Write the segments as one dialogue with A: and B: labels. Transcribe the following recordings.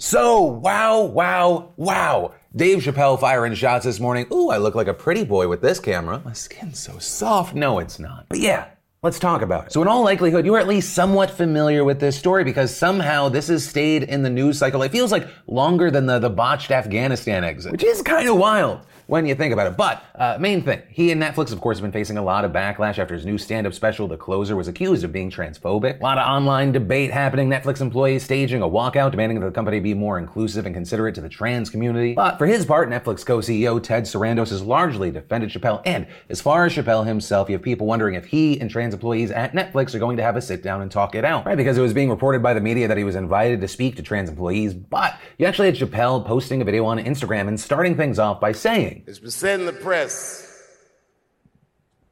A: So, wow, wow, wow. Dave Chappelle firing shots this morning. Ooh, I look like a pretty boy with this camera. My skin's so soft. No, it's not. But yeah, Let's talk about it. So, in all likelihood, you are at least somewhat familiar with this story because somehow this has stayed in the news cycle. It feels like longer than the, the botched Afghanistan exit, which is kind of wild when you think about it. But uh, main thing, he and Netflix, of course, have been facing a lot of backlash after his new stand-up special, The Closer, was accused of being transphobic. A lot of online debate happening. Netflix employees staging a walkout, demanding that the company be more inclusive and considerate to the trans community. But for his part, Netflix co-CEO Ted Sarandos has largely defended Chappelle. And as far as Chappelle himself, you have people wondering if he and trans employees at Netflix are going to have a sit down and talk it out, right? Because it was being reported by the media that he was invited to speak to trans employees, but you actually had Chappelle posting a video on Instagram and starting things off by saying,
B: it's been said in the press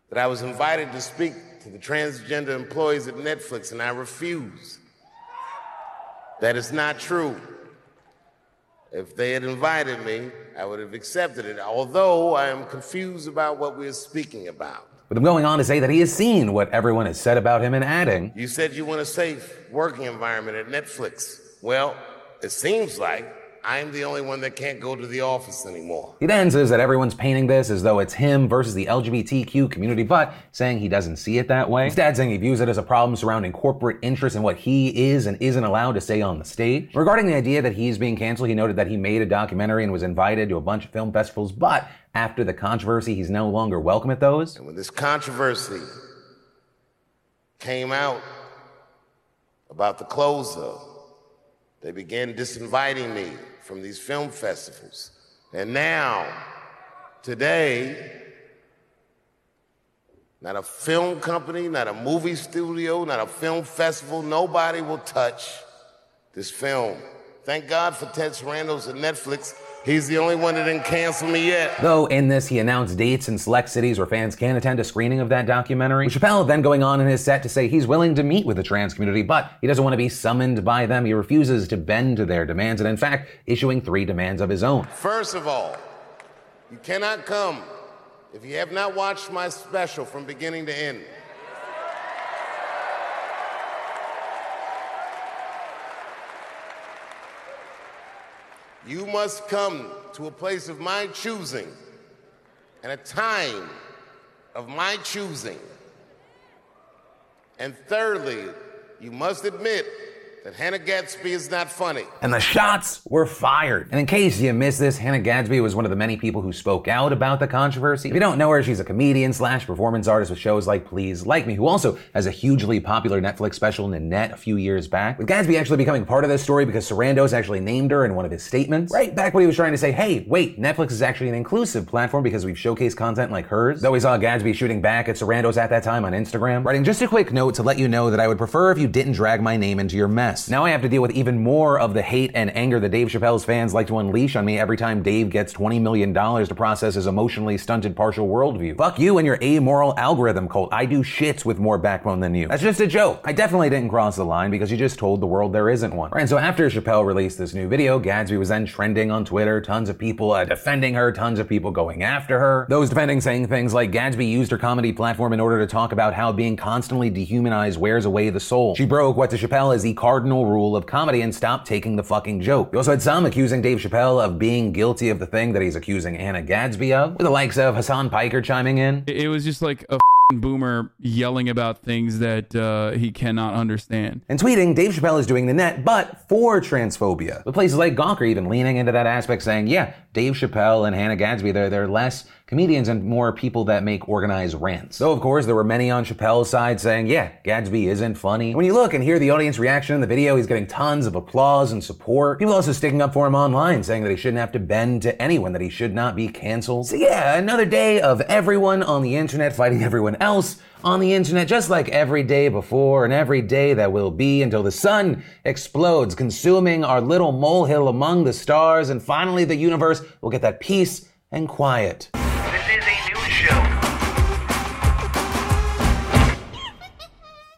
B: that I was invited to speak to the transgender employees at Netflix, and I refuse. That is not true. If they had invited me, I would have accepted it, although I am confused about what we're speaking about.
A: With him going on to say that he has seen what everyone has said about him and adding,
B: You said you want a safe working environment at Netflix. Well, it seems like I'm the only one that can't go to the office anymore.
A: He then says that everyone's painting this as though it's him versus the LGBTQ community, but saying he doesn't see it that way. Instead, saying he views it as a problem surrounding corporate interests and what he is and isn't allowed to say on the stage. Regarding the idea that he's being canceled, he noted that he made a documentary and was invited to a bunch of film festivals, but after the controversy, he's no longer welcome at those.
B: And when this controversy came out about the closer, they began disinviting me from these film festivals. And now, today, not a film company, not a movie studio, not a film festival, nobody will touch this film. Thank God for Ted Sarandos and Netflix He's the only one that didn't cancel me yet.
A: Though in this, he announced dates in select cities where fans can attend a screening of that documentary. With Chappelle then going on in his set to say he's willing to meet with the trans community, but he doesn't want to be summoned by them. He refuses to bend to their demands, and in fact, issuing three demands of his own.
B: First of all, you cannot come if you have not watched my special from beginning to end. You must come to a place of my choosing and a time of my choosing. And thirdly, you must admit that Hannah Gadsby is not funny.
A: And the shots were fired. And in case you missed this, Hannah Gadsby was one of the many people who spoke out about the controversy. If you don't know her, she's a comedian slash performance artist with shows like Please Like Me, who also has a hugely popular Netflix special, Nanette, a few years back. With Gadsby actually becoming part of this story because Sarandos actually named her in one of his statements. Right back when he was trying to say, hey, wait, Netflix is actually an inclusive platform because we've showcased content like hers. Though we saw Gadsby shooting back at Sarandos at that time on Instagram. Writing just a quick note to let you know that I would prefer if you didn't drag my name into your mess. Now I have to deal with even more of the hate and anger that Dave Chappelle's fans like to unleash on me every time Dave gets $20 million to process his emotionally stunted partial worldview. Fuck you and your amoral algorithm cult. I do shits with more backbone than you. That's just a joke. I definitely didn't cross the line because you just told the world there isn't one. Right, and so after Chappelle released this new video, Gadsby was then trending on Twitter, tons of people uh, defending her, tons of people going after her. Those defending saying things like Gadsby used her comedy platform in order to talk about how being constantly dehumanized wears away the soul. She broke what to Chappelle is the cardinal rule rule of comedy and stop taking the fucking joke. You also had some accusing Dave Chappelle of being guilty of the thing that he's accusing Hannah Gadsby of, with the likes of Hasan Piker chiming in.
C: It was just like a boomer yelling about things that uh, he cannot understand.
A: And tweeting, Dave Chappelle is doing Nanette, but for transphobia. But places like Gawker even leaning into that aspect, saying, yeah, Dave Chappelle and Hannah Gadsby, they're, they're less comedians and more people that make organized rants. Though, of course, there were many on Chappelle's side saying, yeah, Gadsby isn't funny. When you look and hear the audience reaction in the video, he's getting tons of applause and support. People also sticking up for him online, saying that he shouldn't have to bend to anyone, that he should not be canceled. So yeah, another day of everyone on the internet fighting everyone else on the internet, just like every day before and every day that will be until the sun explodes, consuming our little molehill among the stars, and finally the universe will get that peace and quiet.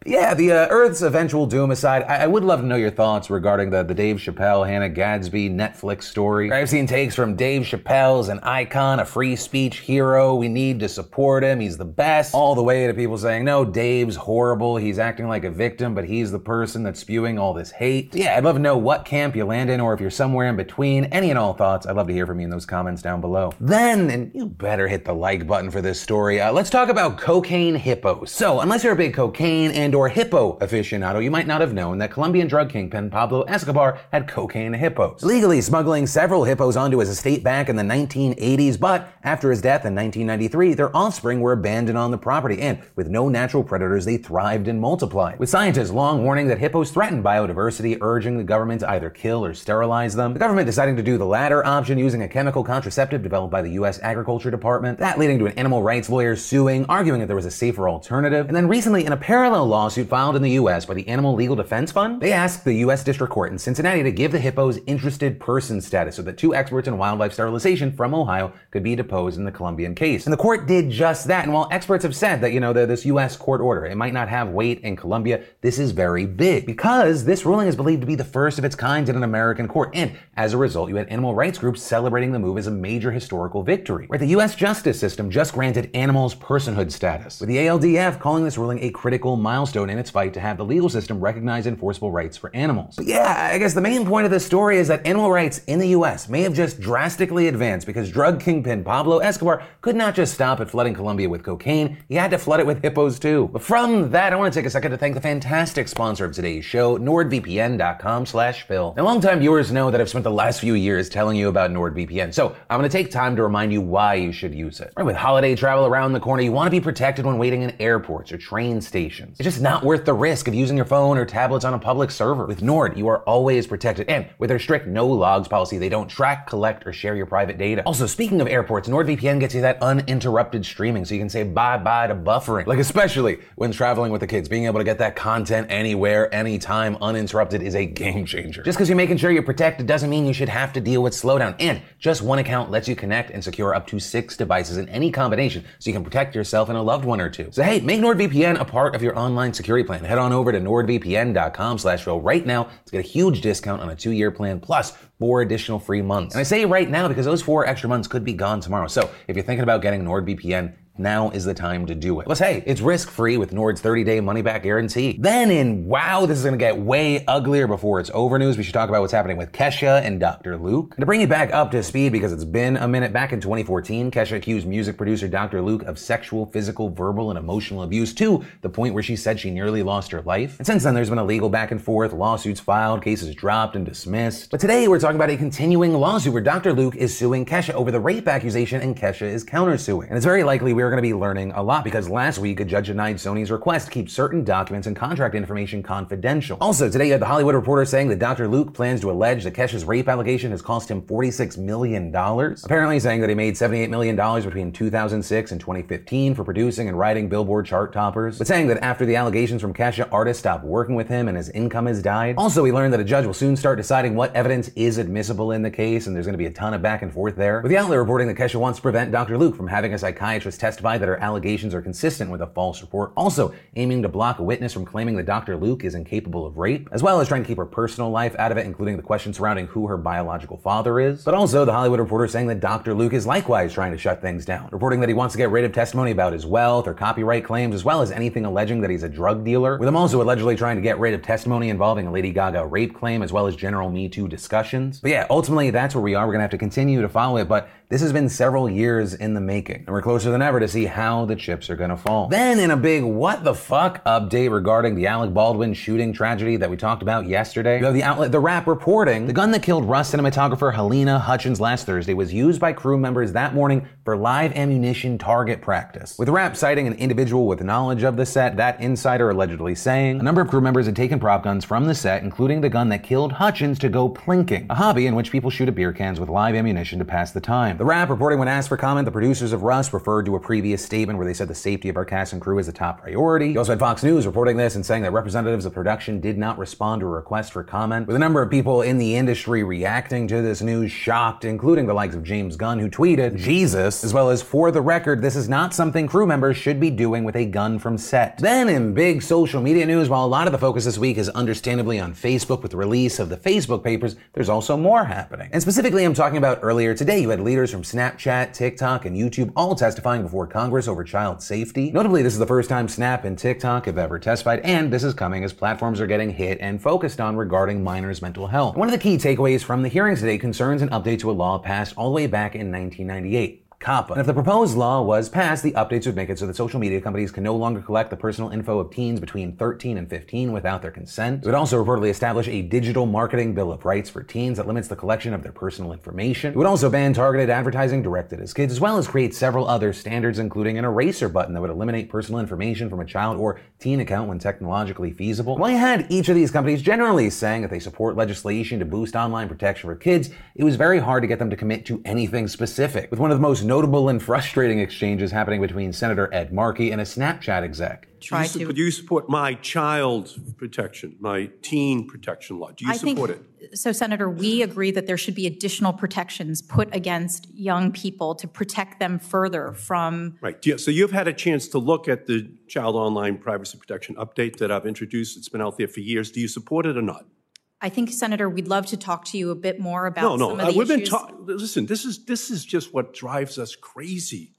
A: Yeah, the uh, Earth's eventual doom aside, I-, I would love to know your thoughts regarding the, the Dave Chappelle, Hannah Gadsby Netflix story. I've seen takes from Dave Chappelle's an icon, a free speech hero. We need to support him. He's the best. All the way to people saying, no, Dave's horrible. He's acting like a victim, but he's the person that's spewing all this hate. Yeah, I'd love to know what camp you land in or if you're somewhere in between. Any and all thoughts, I'd love to hear from you in those comments down below. Then, and you better hit the like button for this story, uh, let's talk about cocaine hippos. So, unless you're a big cocaine and or hippo aficionado, you might not have known that Colombian drug kingpin Pablo Escobar had cocaine hippos. Legally smuggling several hippos onto his estate back in the 1980s, but after his death in 1993, their offspring were abandoned on the property, and with no natural predators, they thrived and multiplied. With scientists long warning that hippos threaten biodiversity, urging the government to either kill or sterilize them, the government deciding to do the latter option using a chemical contraceptive developed by the U.S. Agriculture Department, that leading to an animal rights lawyer suing, arguing that there was a safer alternative. And then recently, in a parallel lawsuit filed in the U.S. by the Animal Legal Defense Fund, they asked the U.S. District Court in Cincinnati to give the hippos interested person status so that two experts in wildlife sterilization from Ohio could be deposed in the Colombian case. And the court did just that. And while experts have said that, you know, this U.S. court order, it might not have weight in Colombia, this is very big because this ruling is believed to be the first of its kind in an American court. And as a result, you had animal rights groups celebrating the move as a major historical victory. Where the U.S. justice system just granted animals personhood status, with the ALDF calling this ruling a critical milestone in its fight to have the legal system recognize enforceable rights for animals. But yeah, I guess the main point of this story is that animal rights in the U.S. may have just drastically advanced because drug kingpin Pablo Escobar could not just stop at flooding Colombia with cocaine, he had to flood it with hippos too. But from that, I want to take a second to thank the fantastic sponsor of today's show, NordVPN.com slash Phil. Now, longtime viewers know that I've spent the last few years telling you about NordVPN, so I'm going to take time to remind you why you should use it. Right, with holiday travel around the corner, you want to be protected when waiting in airports or train stations. It's just not worth the risk of using your phone or tablets on a public server. With Nord, you are always protected, and with their strict no logs policy, they don't track, collect, or share your private data. Also, speaking of airports, NordVPN gets you that uninterrupted streaming, so you can say bye bye to buffering. Like, especially when traveling with the kids, being able to get that content anywhere, anytime, uninterrupted is a game changer. Just because you're making sure you're protected doesn't mean you should have to deal with slowdown. And just one account lets you connect and secure up to six devices in any combination, so you can protect yourself and a loved one or two. So hey, make NordVPN a part of your online security plan. Head on over to nordvpn.com slash Phil right now to get a huge discount on a two-year plan plus four additional free months. And I say right now because those four extra months could be gone tomorrow. So if you're thinking about getting NordVPN, now is the time to do it. Plus, hey, it's risk free with Nord's 30 day money back guarantee. Then, in wow, this is gonna get way uglier before it's over news, we should talk about what's happening with Kesha and Dr. Luke. And to bring you back up to speed because it's been a minute, back in 2014, Kesha accused music producer Dr. Luke of sexual, physical, verbal, and emotional abuse to the point where she said she nearly lost her life. And since then, there's been a legal back and forth, lawsuits filed, cases dropped and dismissed. But today, we're talking about a continuing lawsuit where Dr. Luke is suing Kesha over the rape accusation and Kesha is countersuing. And it's very likely we're going to be learning a lot because last week a judge denied Sony's request to keep certain documents and contract information confidential. Also, today you had the Hollywood Reporter saying that Dr. Luke plans to allege that Kesha's rape allegation has cost him $46 million. Apparently saying that he made $78 million between 2006 and 2015 for producing and writing Billboard chart toppers, but saying that after the allegations from Kesha, artists stopped working with him and his income has died. Also, we learned that a judge will soon start deciding what evidence is admissible in the case, and there's going to be a ton of back and forth there. With the outlet reporting that Kesha wants to prevent Dr. Luke from having a psychiatrist testify that her allegations are consistent with a false report, also aiming to block a witness from claiming that Dr. Luke is incapable of rape, as well as trying to keep her personal life out of it, including the question surrounding who her biological father is. But also, the Hollywood Reporter saying that Dr. Luke is likewise trying to shut things down, reporting that he wants to get rid of testimony about his wealth or copyright claims, as well as anything alleging that he's a drug dealer, with him also allegedly trying to get rid of testimony involving a Lady Gaga rape claim, as well as general Me Too discussions. But yeah, ultimately, that's where we are. We're gonna have to continue to follow it, but this has been several years in the making, and we're closer than ever to see how the chips are gonna fall. Then, in a big what the fuck update regarding the Alec Baldwin shooting tragedy that we talked about yesterday, you have the outlet The Wrap reporting the gun that killed Rust cinematographer Halyna Hutchins last Thursday was used by crew members that morning for live ammunition target practice. With Wrap citing an individual with knowledge of the set, that insider allegedly saying a number of crew members had taken prop guns from the set, including the gun that killed Hutchins, to go plinking, a hobby in which people shoot at beer cans with live ammunition to pass the time. The Wrap reporting when asked for comment, the producers of Rust referred to a previous statement where they said the safety of our cast and crew is a top priority. You also had Fox News reporting this and saying that representatives of production did not respond to a request for comment, with a number of people in the industry reacting to this news shocked, including the likes of James Gunn, who tweeted, Jesus, as well as, for the record, this is not something crew members should be doing with a gun from set. Then, in big social media news, while a lot of the focus this week is understandably on Facebook with the release of the Facebook papers, there's also more happening. And specifically, I'm talking about earlier today, you had leaders from Snapchat, TikTok, and YouTube all testifying before Congress over child safety. Notably, this is the first time Snap and TikTok have ever testified, and this is coming as platforms are getting hit and focused on regarding minors' mental health. One of the key takeaways from the hearings today concerns an update to a law passed all the way back in 1998. COPPA. And if the proposed law was passed, the updates would make it so that social media companies can no longer collect the personal info of teens between 13 and 15 without their consent. It would also reportedly establish a digital marketing bill of rights for teens that limits the collection of their personal information. It would also ban targeted advertising directed at kids, as well as create several other standards, including an eraser button that would eliminate personal information from a child or teen account when technologically feasible. While had each of these companies generally saying that they support legislation to boost online protection for kids, it was very hard to get them to commit to anything specific. With one of the most notable and frustrating exchanges happening between Senator Ed Markey and a Snapchat exec.
D: Try
E: do you,
D: to.
E: do you support my child protection, my teen protection law? Do you
D: I think,
E: support it?
D: so, Senator, we agree that there should be additional protections put against young people to protect them further from.
E: Right. Do So you've had a chance to look at the Child Online Privacy Protection Update that I've introduced. It's been out there for years. Do you support it or not?
D: I think, Senator, we'd love to talk to you a bit more about
E: No, no.
D: some of
E: uh,
D: the
E: we've been talking. Listen, this is this is just what drives us crazy.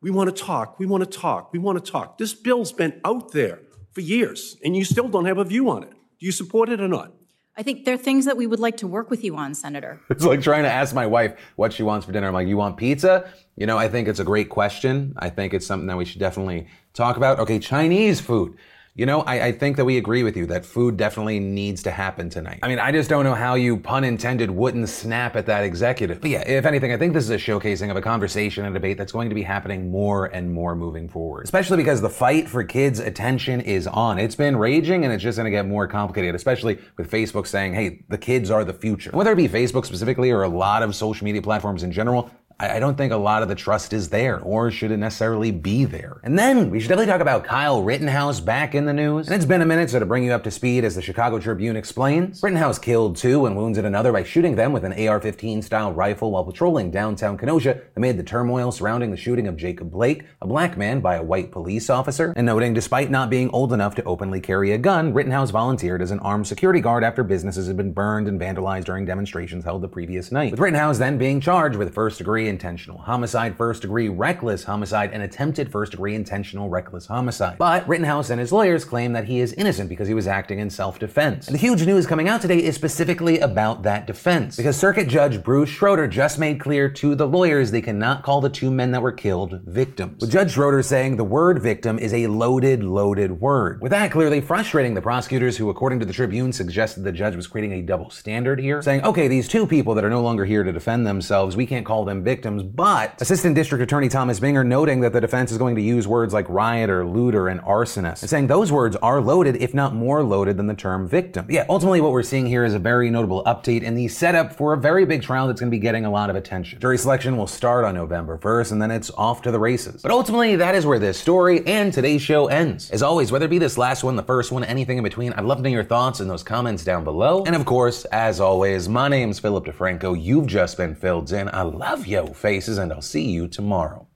E: We want to talk. We want to talk. We want to talk. This bill's been out there for years, and you still don't have a view on it. Do you support it or not?
D: I think there are things that we would like to work with you on, Senator.
A: It's like trying to ask my wife what she wants for dinner. I'm like, you want pizza? You know, I think it's a great question. I think it's something that we should definitely talk about. Okay, Chinese food. You know, I, I think that we agree with you that food definitely needs to happen tonight. I mean, I just don't know how you, pun intended, wouldn't snap at that executive. But yeah, if anything, I think this is a showcasing of a conversation and debate that's going to be happening more and more moving forward. Especially because the fight for kids' attention is on. It's been raging and it's just going to get more complicated, especially with Facebook saying, hey, the kids are the future. Whether it be Facebook specifically or a lot of social media platforms in general, I don't think a lot of the trust is there, or should it necessarily be there? And then we should definitely talk about Kyle Rittenhouse back in the news. And it's been a minute, so to bring you up to speed, as the Chicago Tribune explains, Rittenhouse killed two and wounded another by shooting them with an AR-15 style rifle while patrolling downtown Kenosha amid the turmoil surrounding the shooting of Jacob Blake, a black man, by a white police officer. And noting, despite not being old enough to openly carry a gun, Rittenhouse volunteered as an armed security guard after businesses had been burned and vandalized during demonstrations held the previous night. With Rittenhouse then being charged with first degree intentional homicide, first degree reckless homicide, and attempted first degree intentional reckless homicide. But Rittenhouse and his lawyers claim that he is innocent because he was acting in self defense. The huge news coming out today is specifically about that defense. Because Circuit Judge Bruce Schroeder just made clear to the lawyers they cannot call the two men that were killed victims. With Judge Schroeder saying the word victim is a loaded, loaded word. With that clearly frustrating the prosecutors who, according to the Tribune, suggested the judge was creating a double standard here, saying, okay, these two people that are no longer here to defend themselves, we can't call them victims, but Assistant District Attorney Thomas Binger noting that the defense is going to use words like rioter, looter, and arsonist, and saying those words are loaded, if not more loaded than the term victim. Yeah, ultimately what we're seeing here is a very notable update in the setup for a very big trial that's going to be getting a lot of attention. Jury selection will start on November 1st, and then it's off to the races. But ultimately, that is where this story and today's show ends. As always, whether it be this last one, the first one, anything in between, I'd love to know your thoughts in those comments down below. And of course, as always, my name's Philip DeFranco. You've just been filled in. I love faces, and I'll see you tomorrow.